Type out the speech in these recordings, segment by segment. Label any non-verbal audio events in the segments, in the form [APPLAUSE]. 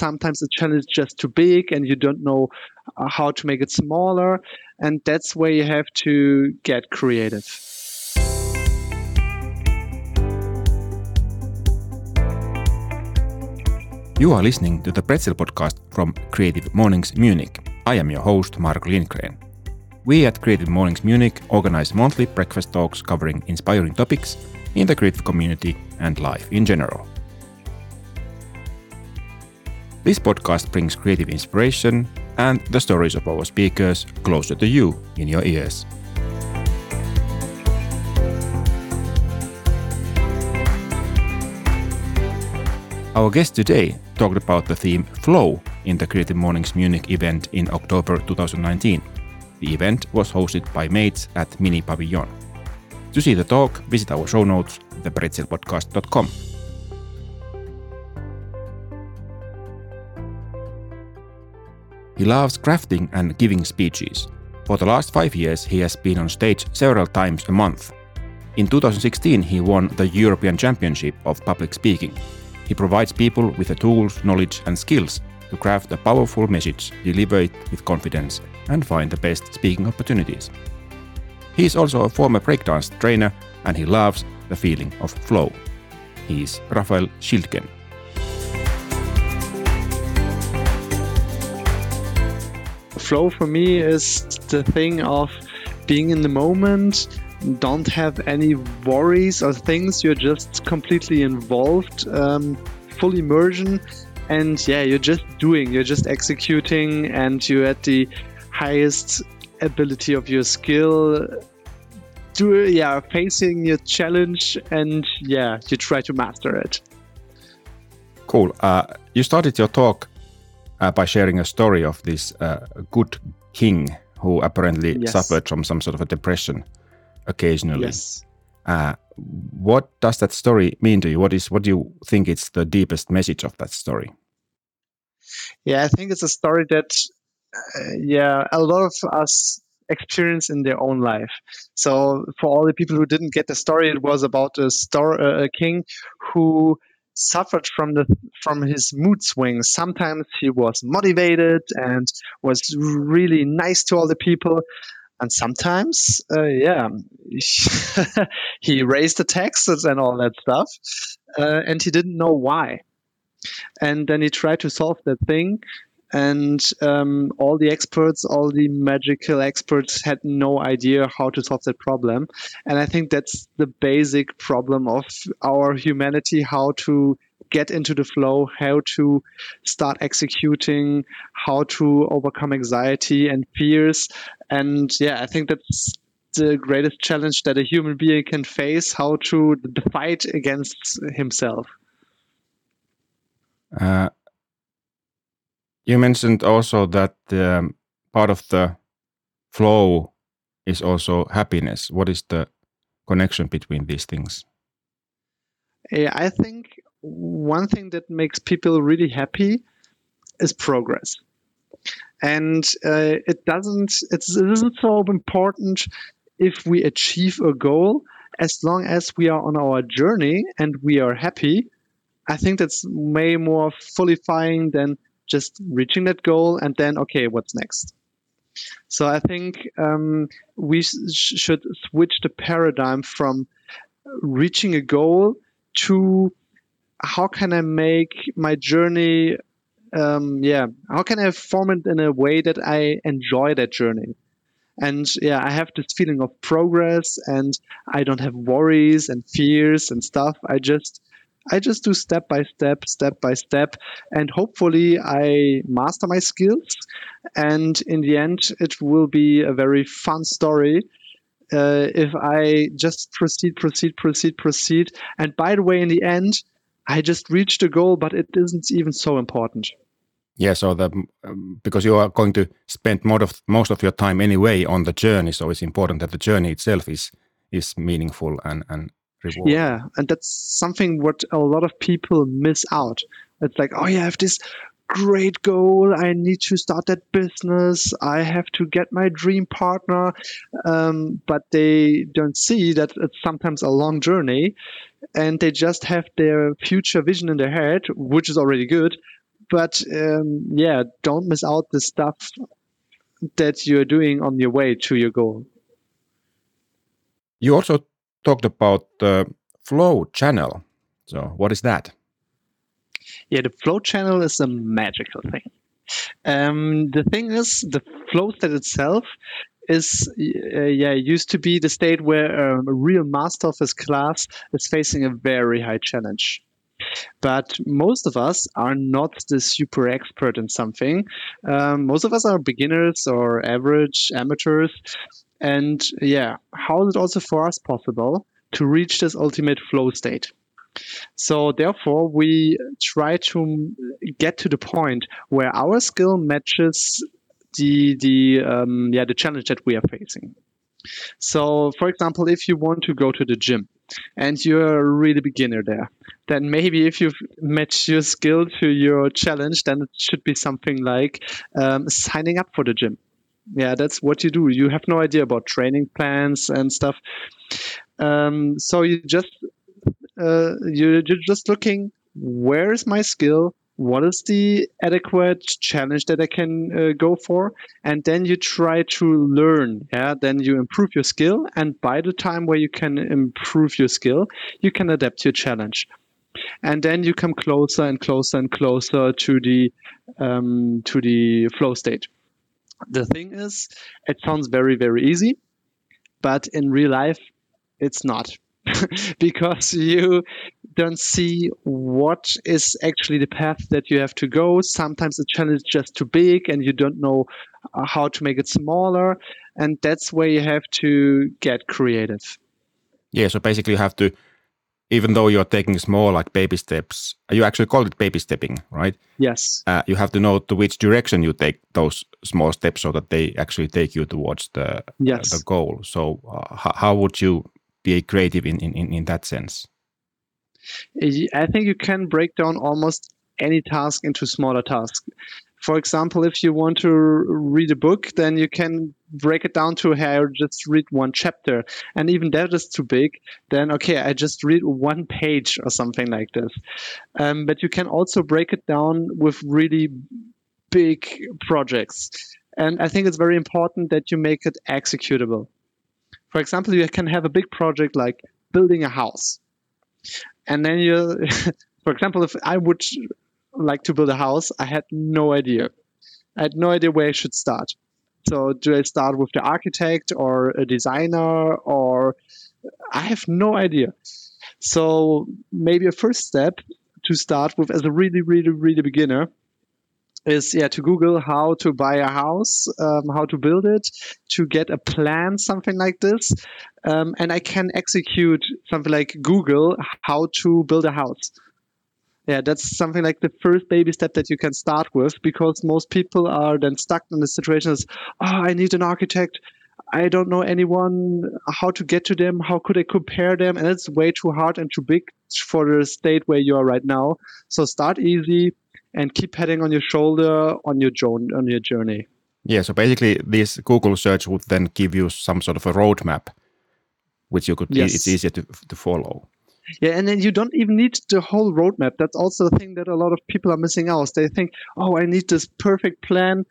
sometimes the challenge is just too big and you don't know uh, how to make it smaller. And that's where you have to get creative. You are listening to the Pretzel podcast from Creative Mornings Munich. I am your host, Mark Lindgren. We at Creative Mornings Munich organize monthly breakfast talks covering inspiring topics in the creative community and life in general. This podcast brings creative inspiration and the stories of our speakers closer to you in your ears. Our guest today talked about the theme Flow in the Creative Mornings Munich event in October 2019. The event was hosted by mates at Mini Pavilion. To see the talk, visit our show notes, thepretzelpodcast.com. He loves crafting and giving speeches. For the last five years, he has been on stage several times a month. In 2016, he won the European Championship of Public Speaking. He provides people with the tools, knowledge, and skills to craft a powerful message, deliver it with confidence, and find the best speaking opportunities. He is also a former breakdance trainer and he loves the feeling of flow. He is Raphael Schildgen. Flow for me is the thing of being in the moment, don't have any worries or things, you're just completely involved, um, full immersion, and yeah, you're just doing, you're just executing, and you're at the highest ability of your skill. Do yeah facing your challenge and yeah you try to master it. Cool. Uh, you started your talk uh, by sharing a story of this uh, good king who apparently yes. suffered from some sort of a depression occasionally yes uh, what does that story mean to you what is what do you think is the deepest message of that story yeah i think it's a story that uh, yeah a lot of us experience in their own life. So for all the people who didn't get the story, it was about a, star, uh, a king who suffered from the from his mood swings. Sometimes he was motivated and was really nice to all the people, and sometimes, uh, yeah, [LAUGHS] he raised the taxes and all that stuff, uh, and he didn't know why. And then he tried to solve that thing, and um, all the experts, all the magical experts had no idea how to solve that problem. And I think that's the basic problem of our humanity how to get into the flow, how to start executing, how to overcome anxiety and fears. And yeah, I think that's the greatest challenge that a human being can face how to fight against himself. Uh, you mentioned also that um, part of the flow is also happiness. What is the connection between these things? Yeah, I think one thing that makes people really happy is progress. And uh, it doesn't, it's, it isn't so important if we achieve a goal as long as we are on our journey and we are happy. I think that's way more fulfilling than just reaching that goal and then okay what's next? So i think um, we sh- should switch the paradigm from reaching a goal to how can i make my journey um, yeah how can i form it in a way that i enjoy that journey? And yeah i have this feeling of progress and i don't have worries and fears and stuff. I just I just do step by step, step by step, and hopefully I master my skills. And in the end, it will be a very fun story uh, if I just proceed, proceed, proceed, proceed. And by the way, in the end, I just reached the goal, but it isn't even so important. Yeah, so the um, because you are going to spend of most of your time anyway on the journey, so it's important that the journey itself is is meaningful and and reward. Yeah, and that's something what a lot of people miss out. It's like, oh yeah, I have this great goal. I need to start that business. I have to get my dream partner. Um, but they don't see that it's sometimes a long journey and they just have their future vision in their head, which is already good. but um, yeah, don't miss out the stuff that you're doing on your way to your goal. You also talked about the flow channel. So, what is that? Yeah, the flow channel is a magical thing. Um, the thing is, the flow state itself is uh, yeah used to be the state where um, a real master of his class is facing a very high challenge. But most of us are not the super expert in something. Um, most of us are beginners or average amateurs. And yeah, how is it also for us possible to reach this ultimate flow state? So therefore, we try to get to the point where our skill matches the the um, yeah the challenge that we are facing. So, for example, if you want to go to the gym and you're a really beginner there, then maybe if you match your skill to your challenge, then it should be something like um, signing up for the gym. Yeah, that's what you do. You have no idea about training plans and stuff. Um, so you just uh, you're, you're just looking where is my skill what is the adequate challenge that I can uh, go for, and then you try to learn. Yeah, then you improve your skill, and by the time where you can improve your skill, you can adapt your challenge, and then you come closer and closer and closer to the um, to the flow state. The thing is, it sounds very very easy, but in real life, it's not. [LAUGHS] because you don't see what is actually the path that you have to go. Sometimes the challenge is just too big and you don't know uh, how to make it smaller. And that's where you have to get creative. Yeah, so basically you have to, even though you're taking small like baby steps, you actually call it baby stepping, right? Yes. Uh, you have to know to which direction you take those small steps so that they actually take you towards the, yes. uh, the goal. So uh, how would you be creative in, in, in that sense? I think you can break down almost any task into smaller tasks. For example, if you want to read a book, then you can break it down to hey, just read one chapter. And even that is too big, then okay, I just read one page or something like this. Um, but you can also break it down with really big projects. And I think it's very important that you make it executable. For example, you can have a big project like building a house. And then you, [LAUGHS] for example, if I would like to build a house, I had no idea. I had no idea where I should start. So do I start with the architect or a designer or I have no idea. So maybe a first step to start with as a really, really, really beginner is yeah to google how to buy a house um, how to build it to get a plan something like this um, and i can execute something like google how to build a house yeah that's something like the first baby step that you can start with because most people are then stuck in the situation as oh i need an architect I don't know anyone, how to get to them, how could I compare them? And it's way too hard and too big for the state where you are right now. So start easy, and keep heading on your shoulder on your journey on your journey. Yeah, so basically this Google search would then give you some sort of a roadmap which you could yes. it's easier to, to follow. Yeah, and then you don't even need the whole roadmap. That's also the thing that a lot of people are missing out. They think, oh, I need this perfect plan.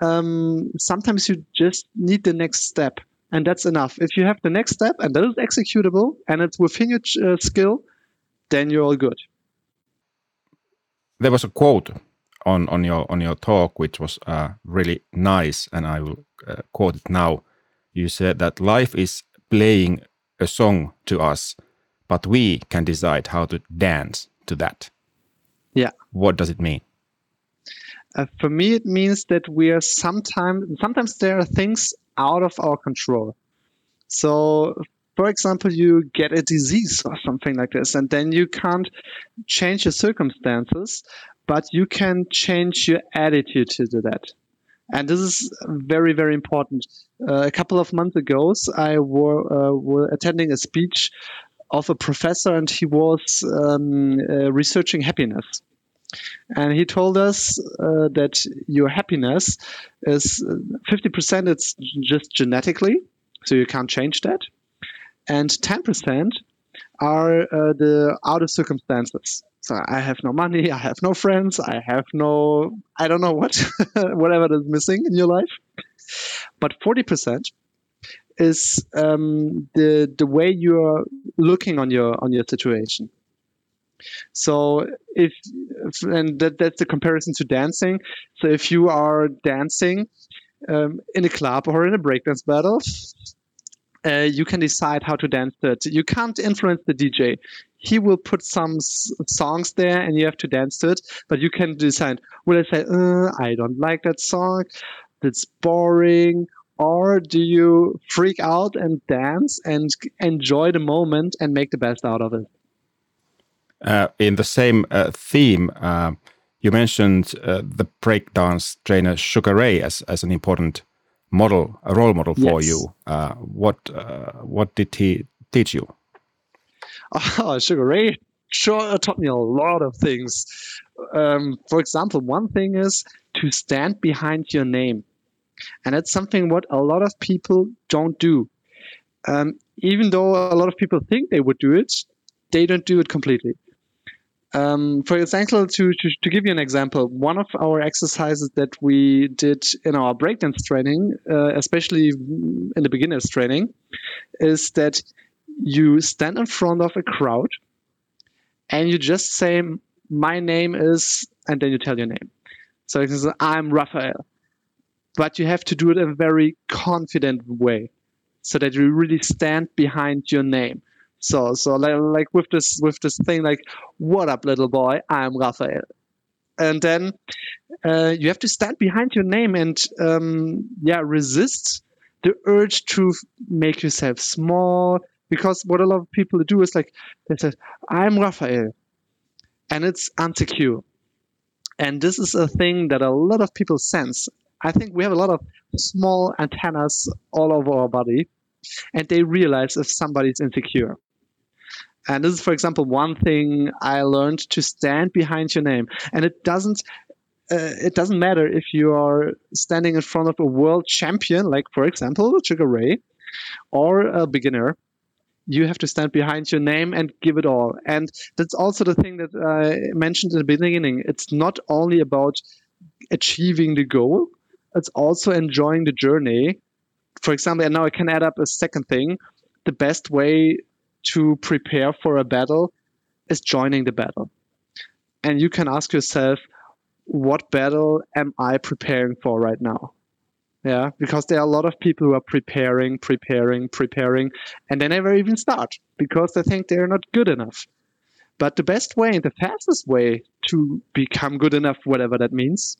Um, sometimes you just need the next step, and that's enough. If you have the next step and that is executable and it's within your uh, skill, then you're all good there was a quote on on your on your talk which was uh, really nice, and I will uh, quote it now. You said that life is playing a song to us, but we can decide how to dance to that. Yeah. What does it mean? Uh, for me, it means that we are sometimes sometimes there are things out of our control. So, for example, you get a disease or something like this, and then you can't change your circumstances, but you can change your attitude to do that. And this is very, very important. Uh, a couple of months ago, I were, uh, were attending a speech of a professor, and he was um, uh, researching happiness. And he told us uh, that your happiness is 50% it's just genetically, so you can't change that and 10% are uh, the outer circumstances. So I have no money, I have no friends, I have no, I don't know what, [LAUGHS] whatever is missing in your life. But 40% is um, the the way you're looking on your on your situation. So if and that, that's the comparison to dancing. So if you are dancing um, in a club or in a breakdance battle, uh, you can decide how to dance to it. You can't influence the DJ. He will put some songs there and you have to dance to it, but you can decide, will I say, uh, I don't like that song, It's boring, or do you freak out and dance and enjoy the moment and make the best out of it? Uh, in the same uh, theme, uh, you mentioned uh, the breakdance trainer Sugar Ray as, as an important model, a role model for Yes. you. Uh, what uh, what did he teach you? [LAUGHS] Oh, Sugar Ray sure taught me a lot of things. Um, for example, one thing is to stand behind your name. And that's something what a lot of people don't do. Um, even though a lot of people think they would do it, they don't do it completely. Um, for example, to, to, to give you an example, one of our exercises that we did in our breakdance training, uh, especially in the beginners training, is that you stand in front of a crowd and you just say, My name is, and then you tell your name. So you can say, I'm Raphael. But you have to do it in a very confident way so that you really stand behind your name. So, so like, like with this with this thing, like, "What up, little boy? I'm Raphael," and then uh, you have to stand behind your name and um, yeah, resist the urge to make yourself small. Because what a lot of people do is like they say, "I'm Raphael," and it's insecure. And this is a thing that a lot of people sense. I think we have a lot of small antennas all over our body, and they realize if somebody's insecure. And this is, for example, one thing I learned to stand behind your name. And it doesn't uh, it doesn't matter if you are standing in front of a world champion, like for example Sugar Ray, or a beginner. You have to stand behind your name and give it all. And that's also the thing that I mentioned in the beginning. It's not only about achieving the goal, it's also enjoying the journey. For example, and now I can add up a second thing. The best way to prepare for a battle is joining the battle. And you can ask yourself, what battle am I preparing for right now? Yeah, because there are a lot of people who are preparing, preparing, preparing, and they never even start because they think they're not good enough. But the best way and the fastest way to become good enough, whatever that means,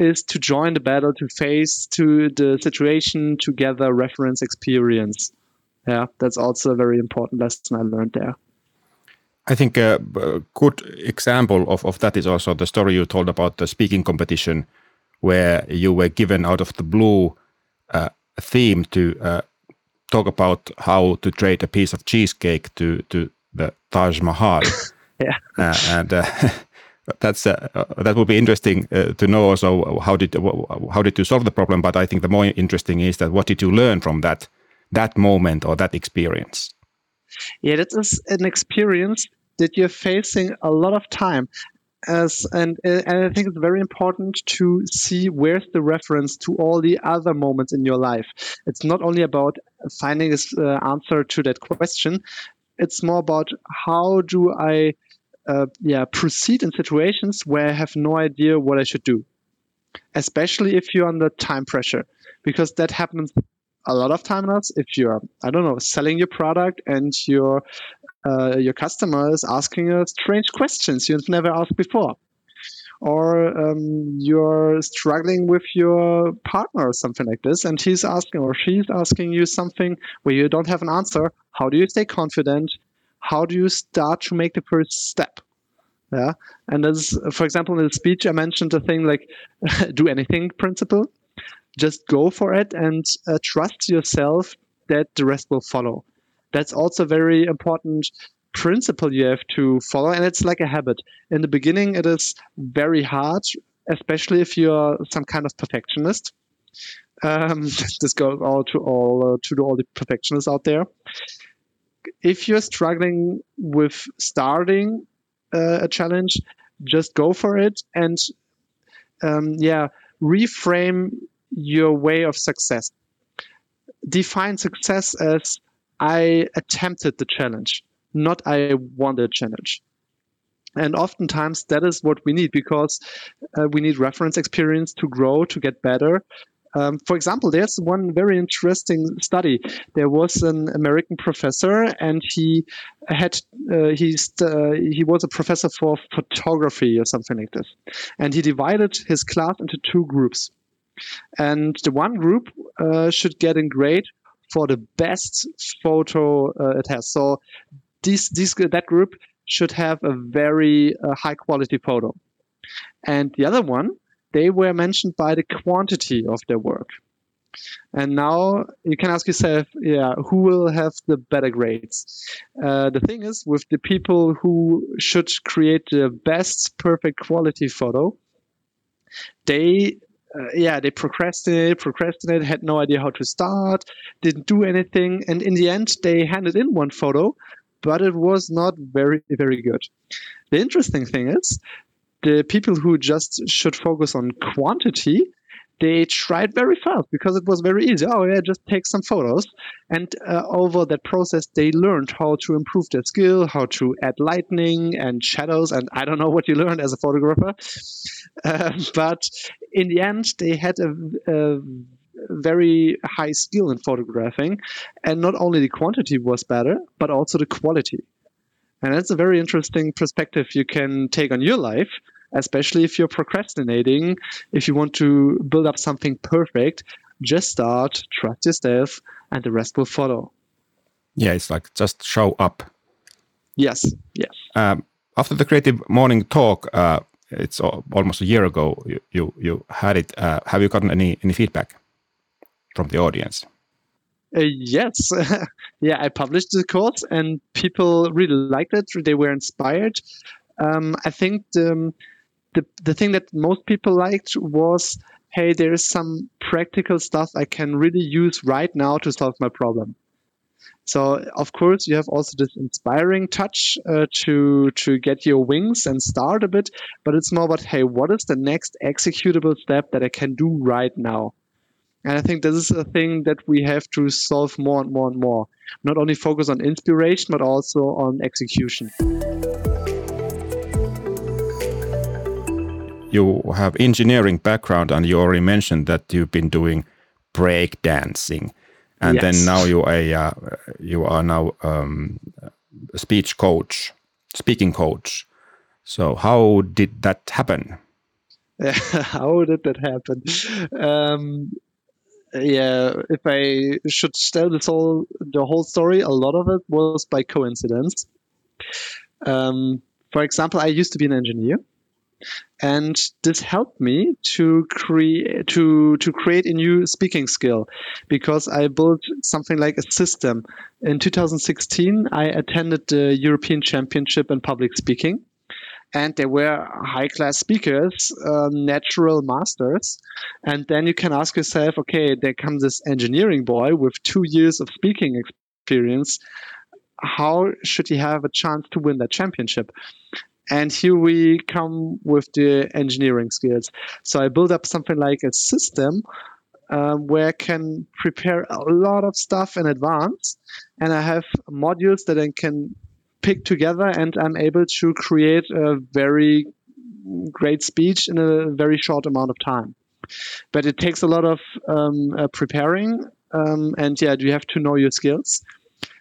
is to join the battle, to face to the situation, to gather reference experience. Yeah, that's also a very important lesson I learned there. I think a, good example of, of that is also the story you told about the speaking competition, where you were given out of the blue uh, a theme to uh, talk about how to trade a piece of cheesecake to to the Taj Mahal. [LAUGHS] Yeah. Uh, and uh, [LAUGHS] that's uh, uh, that would be interesting uh, to know also how did how did you solve the problem. But I think the more interesting is that what did you learn from that that moment or that experience? Yeah, that is an experience that you're facing a lot of time. As and and I think it's very important to see where's the reference to all the other moments in your life. It's not only about finding this uh, answer to that question. It's more about how do I, uh, yeah, proceed in situations where I have no idea what I should do, especially if you're under time pressure, because that happens a lot of times if you're i don't know selling your product and your uh, your customer is asking you strange questions you've never asked before. Or um, you're struggling with your partner or something like this and he's asking or she's asking you something where you don't have an answer. How do you stay confident how do you start to make the first step yeah and as for example in the speech i mentioned the thing like [LAUGHS] do anything principle just go for it and uh, trust yourself that the rest will follow. That's also very important principle you have to follow, and it's like a habit. In the beginning, it is very hard, especially if you're some kind of perfectionist. Um, [LAUGHS] this goes all to all uh, to all the perfectionists out there. If you're struggling with starting uh, a challenge, just go for it and um, yeah, reframe your way of success. Define success as I attempted the challenge, not I won the challenge. And oftentimes that is what we need because uh, we need reference experience to grow, to get better. Um, for example, there's one very interesting study. There was an American professor, and he had uh, he's uh, he was a professor for photography or something like this, and he divided his class into two groups. And the one group uh, should get a grade for the best photo uh, it has. So this this that group should have a very uh, high quality photo, and the other one they were mentioned by the quantity of their work. And now you can ask yourself, yeah, who will have the better grades? Uh, the thing is, with the people who should create the best perfect quality photo, they, uh, yeah, they procrastinated, procrastinated, had no idea how to start, didn't do anything, and in the end, they handed in one photo, but it was not very, very good. The interesting thing is, the people who just should focus on quantity they tried very fast because it was very easy. Oh yeah, just take some photos, and uh, over that process, they learned how to improve their skill, how to add lightning and shadows, and I don't know what you learned as a photographer, uh, but in the end, they had a, a very high skill in photographing, and not only the quantity was better, but also the quality. And that's a very interesting perspective you can take on your life, especially if you're procrastinating. If you want to build up something perfect, just start, trust yourself, and the rest will follow. Yeah, it's like just show up. Yes, yes. Um, after the creative morning talk, uh, it's almost a year ago. You you, you had it. Uh, have you gotten any any feedback from the audience? Uh, yes, [LAUGHS] yeah, I published the course and people really liked it. They were inspired. Um, I think the, the the thing that most people liked was, hey, there is some practical stuff I can really use right now to solve my problem. So of course you have also this inspiring touch uh, to to get your wings and start a bit, but it's more about hey, what is the next executable step that I can do right now? And I think this is a thing that we have to solve more and more and more. Not only focus on inspiration, but also on execution. You have engineering background, and you already mentioned that you've been doing break dancing, and yes. then now you are uh, you are now um, a speech coach, speaking coach. So how did that happen? [LAUGHS] how did that happen? Um, yeah, if I should tell this whole the whole story, a lot of it was by coincidence. Um, for example, I used to be an engineer, and this helped me to create to to create a new speaking skill because I built something like a system. In 2016, I attended the European Championship in public speaking and there were high class speakers, uh, natural masters. And then you can ask yourself, okay, there comes this engineering boy with two years of speaking experience. How should he have a chance to win that championship? And here we come with the engineering skills. So I build up something like a system uh, where I can prepare a lot of stuff in advance, and I have modules that I can pick together and I'm able to create a very great speech in a very short amount of time. But it takes a lot of um, uh, preparing, um, and yeah, you have to know your skills.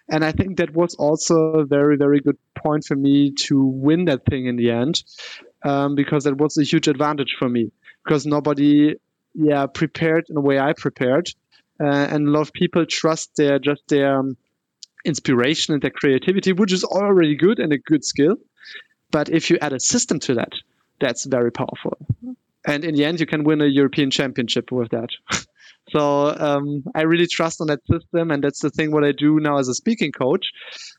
And I think that was also a very, very good point for me to win that thing in the end, um, because that was a huge advantage for me. Because nobody, yeah, prepared in the way I prepared, uh, and a lot of people trust their just their um, inspiration and their creativity, which is already good and a good skill. But if you add a system to that, that's very powerful. And in the end, you can win a European championship with that. [LAUGHS] so um, I really trust on that system. And that's the thing what I do now as a speaking coach.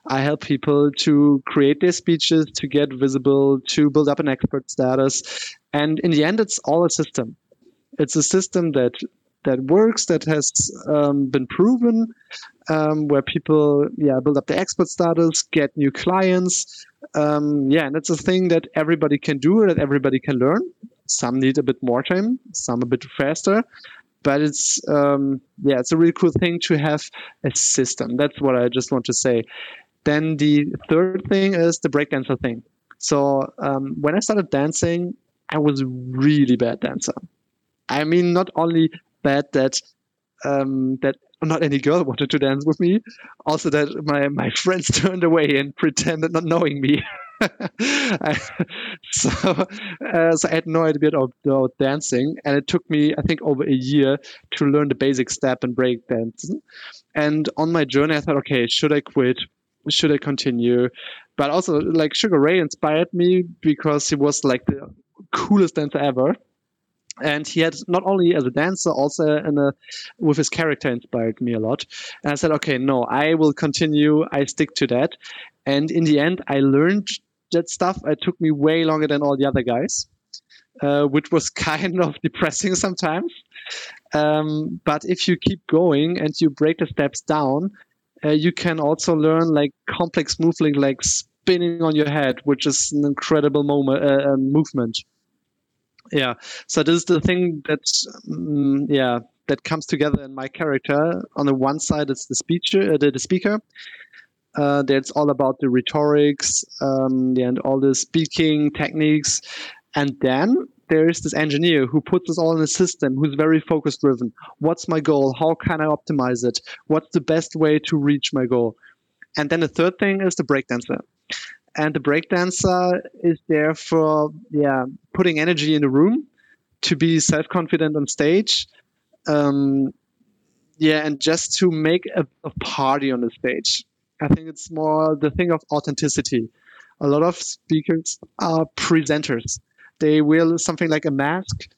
I help people to create their speeches, to get visible, to build up an expert status. And in the end, it's all a system. It's a system that that works, that has um, been proven, um, where people yeah build up their expert status, get new clients, Um, yeah, and it's a thing that everybody can do, that everybody can learn. Some need a bit more time, some a bit faster, but it's um, yeah, it's a really cool thing to have a system. That's what I just want to say. Then the third thing is the breakdancer thing. So um, when I started dancing, I was really bad dancer. I mean, not only bad that um, that not any girl [LAUGHS] wanted to dance with me, also that my my friends [LAUGHS] turned away and pretended not knowing me. [LAUGHS] [LAUGHS] So, uh, so I had no idea about, about dancing, and it took me, I think, over a year to learn the basic step and break dance. And on my journey, I thought, okay, should I quit? Should I continue? But also, like Sugar Ray inspired me because he was like the coolest dancer ever and he had not only as a dancer also in a, with his character inspired me a lot and i said okay no i will continue i stick to that and in the end i learned that stuff. It took me way longer than all the other guys uh, which was [LAUGHS] kind of depressing sometimes. Um, but if you keep going and you break the steps down uh, you can also learn like complex movement like spinning on your head which is an incredible moment uh, uh movement. Yeah. So this is the thing that um, yeah that comes together in my character. On the one side it's the speech uh, the, the speaker uh, that's all about the rhetorics um, and all the speaking techniques. And then there is this engineer who puts this all in a system who's very focus driven what's my goal? How can i optimize it? What's the best way to reach my goal? And then the third thing is the breakdancer. And the breakdancer is there for yeah putting energy in the room to be self-confident on stage um, yeah and just to make a, a, party on the stage i think it's more the thing of authenticity a lot of speakers are presenters they wear something like a mask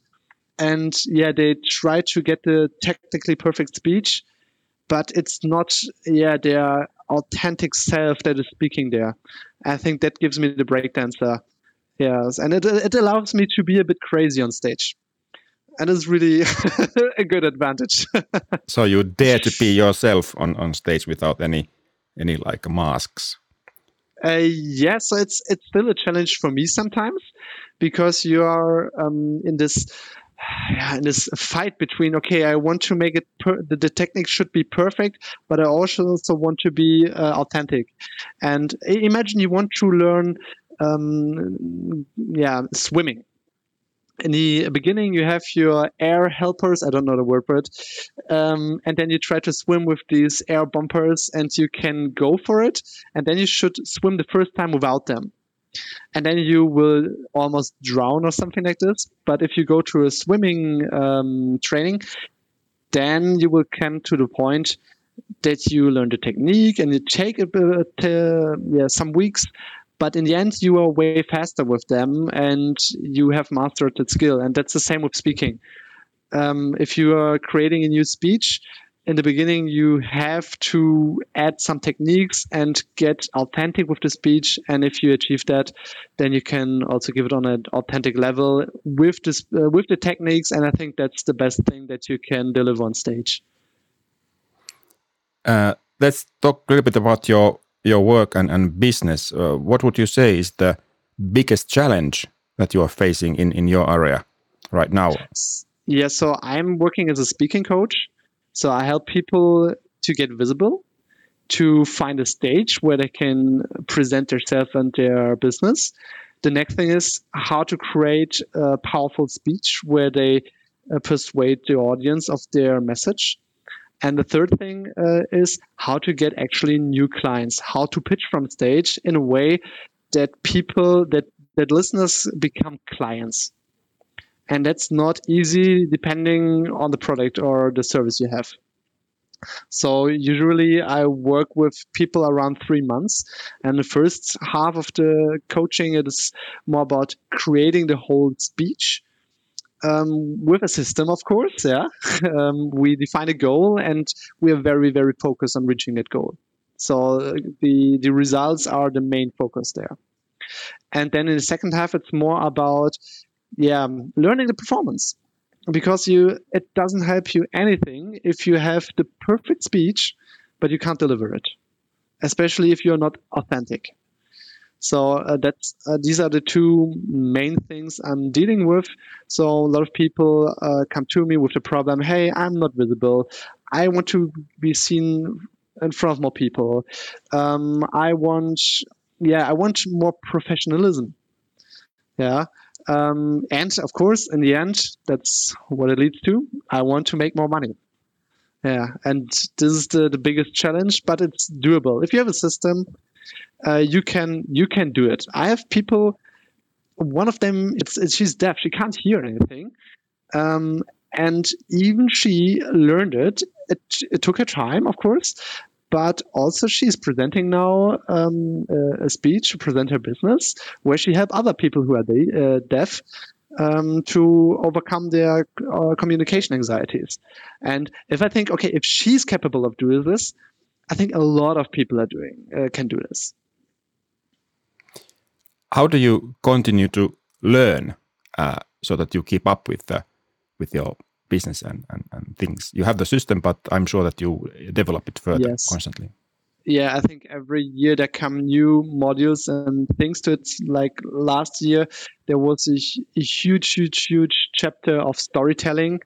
and yeah they try to get the technically perfect speech but it's not yeah their authentic self that is speaking there I think that gives me the breakdancer. Yes, and it it allows me to be a bit crazy on stage, and it's really [LAUGHS] a good advantage. [LAUGHS] so you dare to be yourself on on stage without any any like masks. Uh, yeah, so it's it's still a challenge for me sometimes because you are um, in this yeah, [SIGHS] in this fight between okay, I want to make it the, the technique should be perfect, but I also also want to be uh, authentic. And imagine you want to learn, um, yeah, swimming. In the beginning, you have your air helpers. I don't know the word for it, um, and then you try to swim with these air bumpers, and you can go for it. And then you should swim the first time without them and then you will almost drown or something like this. But if you go to a swimming um, training, then you will come to the point that you learn the technique and it take a bit, uh, yeah, some weeks. But in the end, you are way faster with them and you have mastered the skill. And that's the same with speaking. Um, if you are creating a new speech, in the beginning you have to add some techniques and get authentic with the speech and if you achieve that then you can also give it on an authentic level with this uh, with the techniques and i think that's the best thing that you can deliver on stage uh, let's talk a little bit about your your work and, and business uh, what would you say is the biggest challenge that you are facing in in your area right now yeah so i'm working as a speaking coach so I help people to get visible, to find a stage where they can present themselves and their business. The next thing is how to create a powerful speech where they uh, persuade the audience of their message. And the third thing uh, is how to get actually new clients, how to pitch from stage in a way that people, that, that listeners become clients and that's not easy depending on the product or the service you have. So usually I work with people around three months, and the first half of the coaching it is more about creating the whole speech. Um, with a system, of course, yeah. [LAUGHS] um, we define a goal, and we are very, very focused on reaching that goal. So the the results are the main focus there. And then in the second half, it's more about yeah learning the performance because you it doesn't help you anything if you have the perfect speech but you can't deliver it especially if you're not authentic So uh, that's uh, these are the two main things I'm dealing with. So a lot of people uh, come to me with the problem: Hey, I'm not visible. I want to be seen in front of more people. Um, I want, yeah, I want more professionalism. Yeah. Um, and of course, in the end, that's what it leads to. I want to make more money. Yeah, and this is the, the biggest challenge, but it's doable. If you have a system, uh, you can you can do it. I have people. One of them, it's, it's she's deaf. She can't hear anything, um, and even she learned it. it. It took her time, of course, but also she's presenting now um, a, a, speech to present her business where she help other people who are de- uh, deaf um, to overcome their uh, communication anxieties. And if I think, okay, if she's capable of doing this, I think a lot of people are doing uh, can do this. How do you continue to learn uh, so that you keep up with the with your business and, and, and things? You have the system, but I'm sure that you develop it further yes. constantly yeah, I think every year there come new modules and things to it. Like last year, there was a, a huge, huge, huge chapter of storytelling.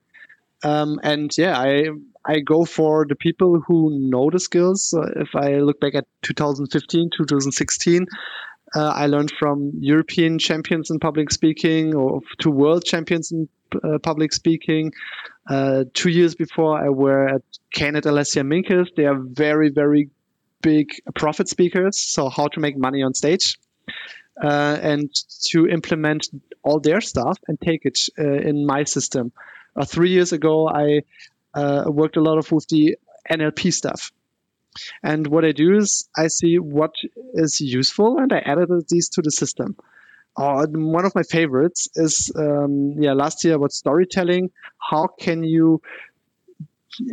Um, and yeah, I I go for the people who know the skills. So if I look back at 2015, 2016, uh, I learned from European champions in public speaking or to world champions in uh, public speaking. Uh, two years before, I were at Kenneth Alessia Minkes. They are very, very big profit speakers, so how to make money on stage, uh, and to implement all their stuff and take it uh, in my system. Uh, three years ago, I worked a lot of with the NLP stuff. And what I do is I see what is useful and I added these to the system. Uh, one of my favorites is um, yeah last year about storytelling. How can you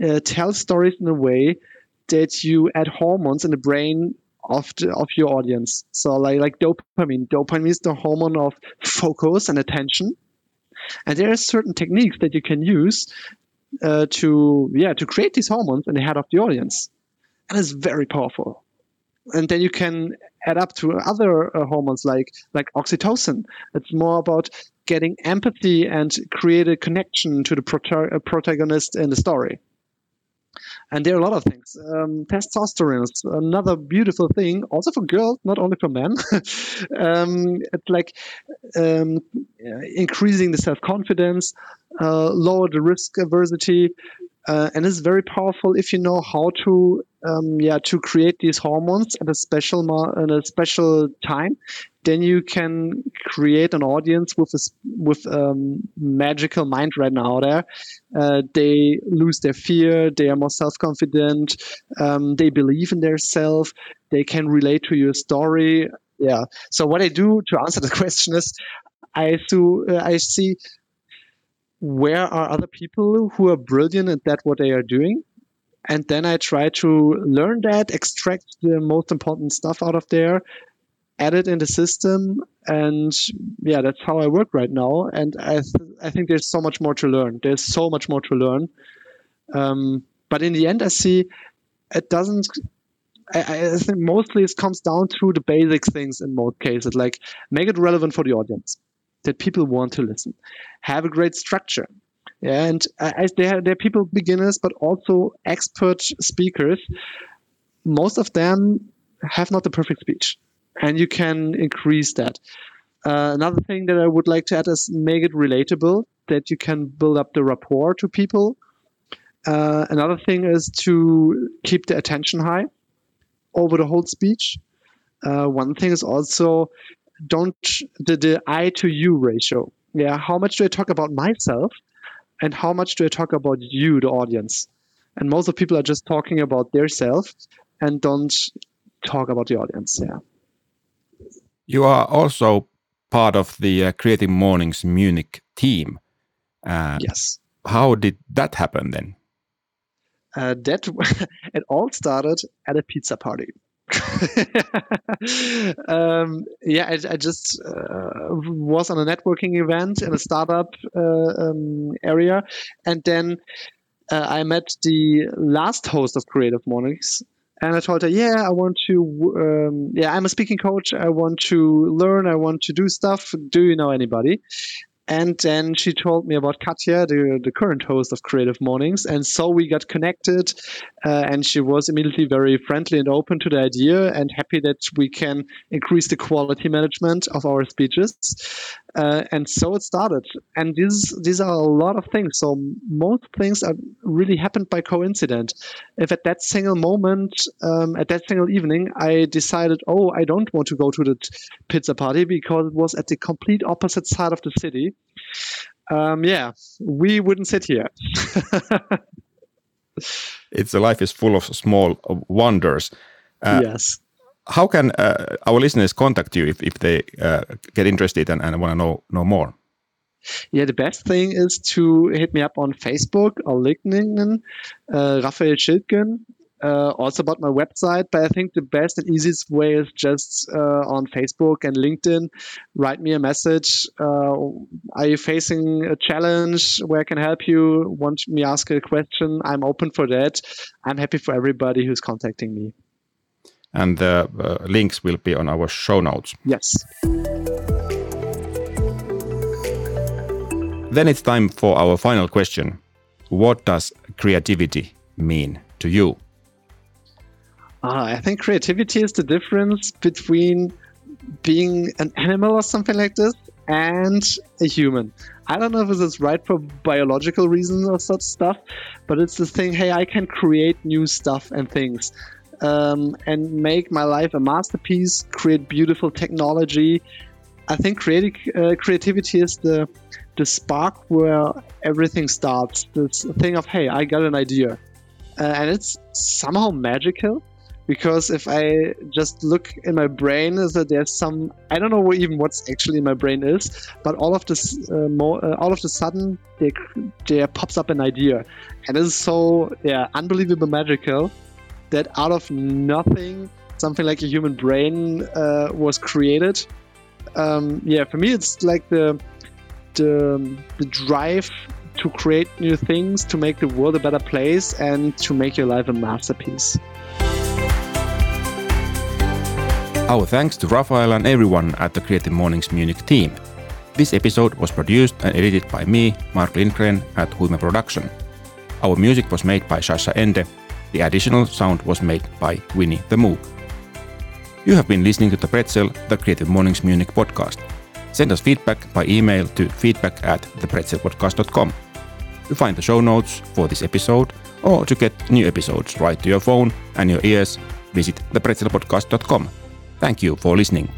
uh, tell stories in a way that you add hormones in the brain of the, of your audience. So like like dopamine. Dopamine is the hormone of focus and attention. And there are certain techniques that you can use uh, to yeah to create these hormones in the head of the audience, and it's very powerful. And then you can add up to other uh, hormones like like oxytocin. It's more about getting empathy and create a connection to the prota- uh, protagonist in the story. And there are a lot of things. Um, testosterone is another beautiful thing, also for girls, not only for men. [LAUGHS] um, it's like um, increasing the self confidence, uh, lower the risk aversity, uh, and it's very powerful if you know how to um, yeah to create these hormones at a special at a special time then you can create an audience with a with um, magical mind right now there. Uh, they lose their fear they are more self-confident um, they believe in their self they can relate to your story. Yeah. So what i do to answer the [LAUGHS] question is i do uh, i see where are other people who are brilliant at that what they are doing and then i try to learn that extract the most important stuff out of there add it in the system and yeah that's how i work right now and i, th- I think there's so much more to learn there's so much more to learn um, but in the end i see it doesn't I, I think mostly it comes down to the basic things in most cases like make it relevant for the audience that people want to listen. Have a great structure. Yeah, and there, there are people beginners, but also expert speakers. Most of them have not the perfect speech, and you can increase that. Uh, another thing that I would like to add is make it relatable, that you can build up the rapport to people. Uh, another thing is to keep the attention high over the whole speech. Uh, one thing is also don't the, the I to you ratio. Yeah, how much do I talk about myself, and how much do I talk about you, the audience? And most of people are just talking about their self and don't talk about the audience. Yeah. You are also part of the uh, Creative Mornings Munich team. Uh, yes. How did that happen then? Uh, that [LAUGHS] it all started at a pizza party. [LAUGHS] um, yeah, I, I just uh, was on a networking event in a startup uh, um, area, and then uh, I met the last host of Creative Mornings, And I told her, yeah, I want to, um, yeah, I'm a speaking coach. I want to learn. I want to do stuff. Do you know anybody? And then she told me about Katja, the, the current host of Creative Mornings. And so we got connected. Uh, and she was immediately very friendly and open to the idea and happy that we can increase the quality management of our speeches. Uh, and so it started. And these, these are a lot of things. So most things are really happened by coincidence. If at that single moment, um, at that single evening, I decided, oh, I don't want to go to the pizza party because it was at the complete opposite side of the city um, yeah, we wouldn't sit here. [LAUGHS] it's the life is full of small wonders. Uh, yes. How can uh, our listeners contact you if, if they uh, get interested and, and want to know know more? Yeah, the best thing is to hit me up on Facebook or LinkedIn, uh, Raphael Schildgen, uh, also about my website. But I think the best and easiest way is just uh, on Facebook and LinkedIn. Write me a message. Uh, are you facing a challenge where I can help you? Want me ask a question? I'm open for that. I'm happy for everybody who's contacting me. And the uh, links will be on our show notes. Yes. Then it's time for our final question. What does creativity mean to you? Uh, I think creativity is the difference between being an animal or something like this and a human. I don't know if this is right for biological reasons or such stuff, but it's the thing hey, I can create new stuff and things um, and make my life a masterpiece, create beautiful technology. I think creative, uh, creativity is the, the spark where everything starts. This thing of, hey, I got an idea. Uh, and it's somehow magical because if I just look in my brain, is that there's some I don't know even what's actually in my brain is, but all of this, uh, uh, all of the sudden, there, there pops up an idea, and it is so yeah unbelievable magical that out of nothing, something like a human brain uh, was created. Um, yeah, for me, it's like the the the drive to create new things, to make the world a better place, and to make your life a masterpiece. Our thanks to Raphael and everyone at the Creative Mornings Munich team. This episode was produced and edited by me, Mark Lindgren, at Huime Production. Our music was made by Sascha Ende. The additional sound was made by Winnie the Moog. You have been listening to the Pretzel, the Creative Mornings Munich podcast. Send us feedback by email to feedback at thepretzelpodcast.com. To find the show notes for this episode or to get new episodes right to your phone and your ears, visit thepretzelpodcast.com. Thank you for listening.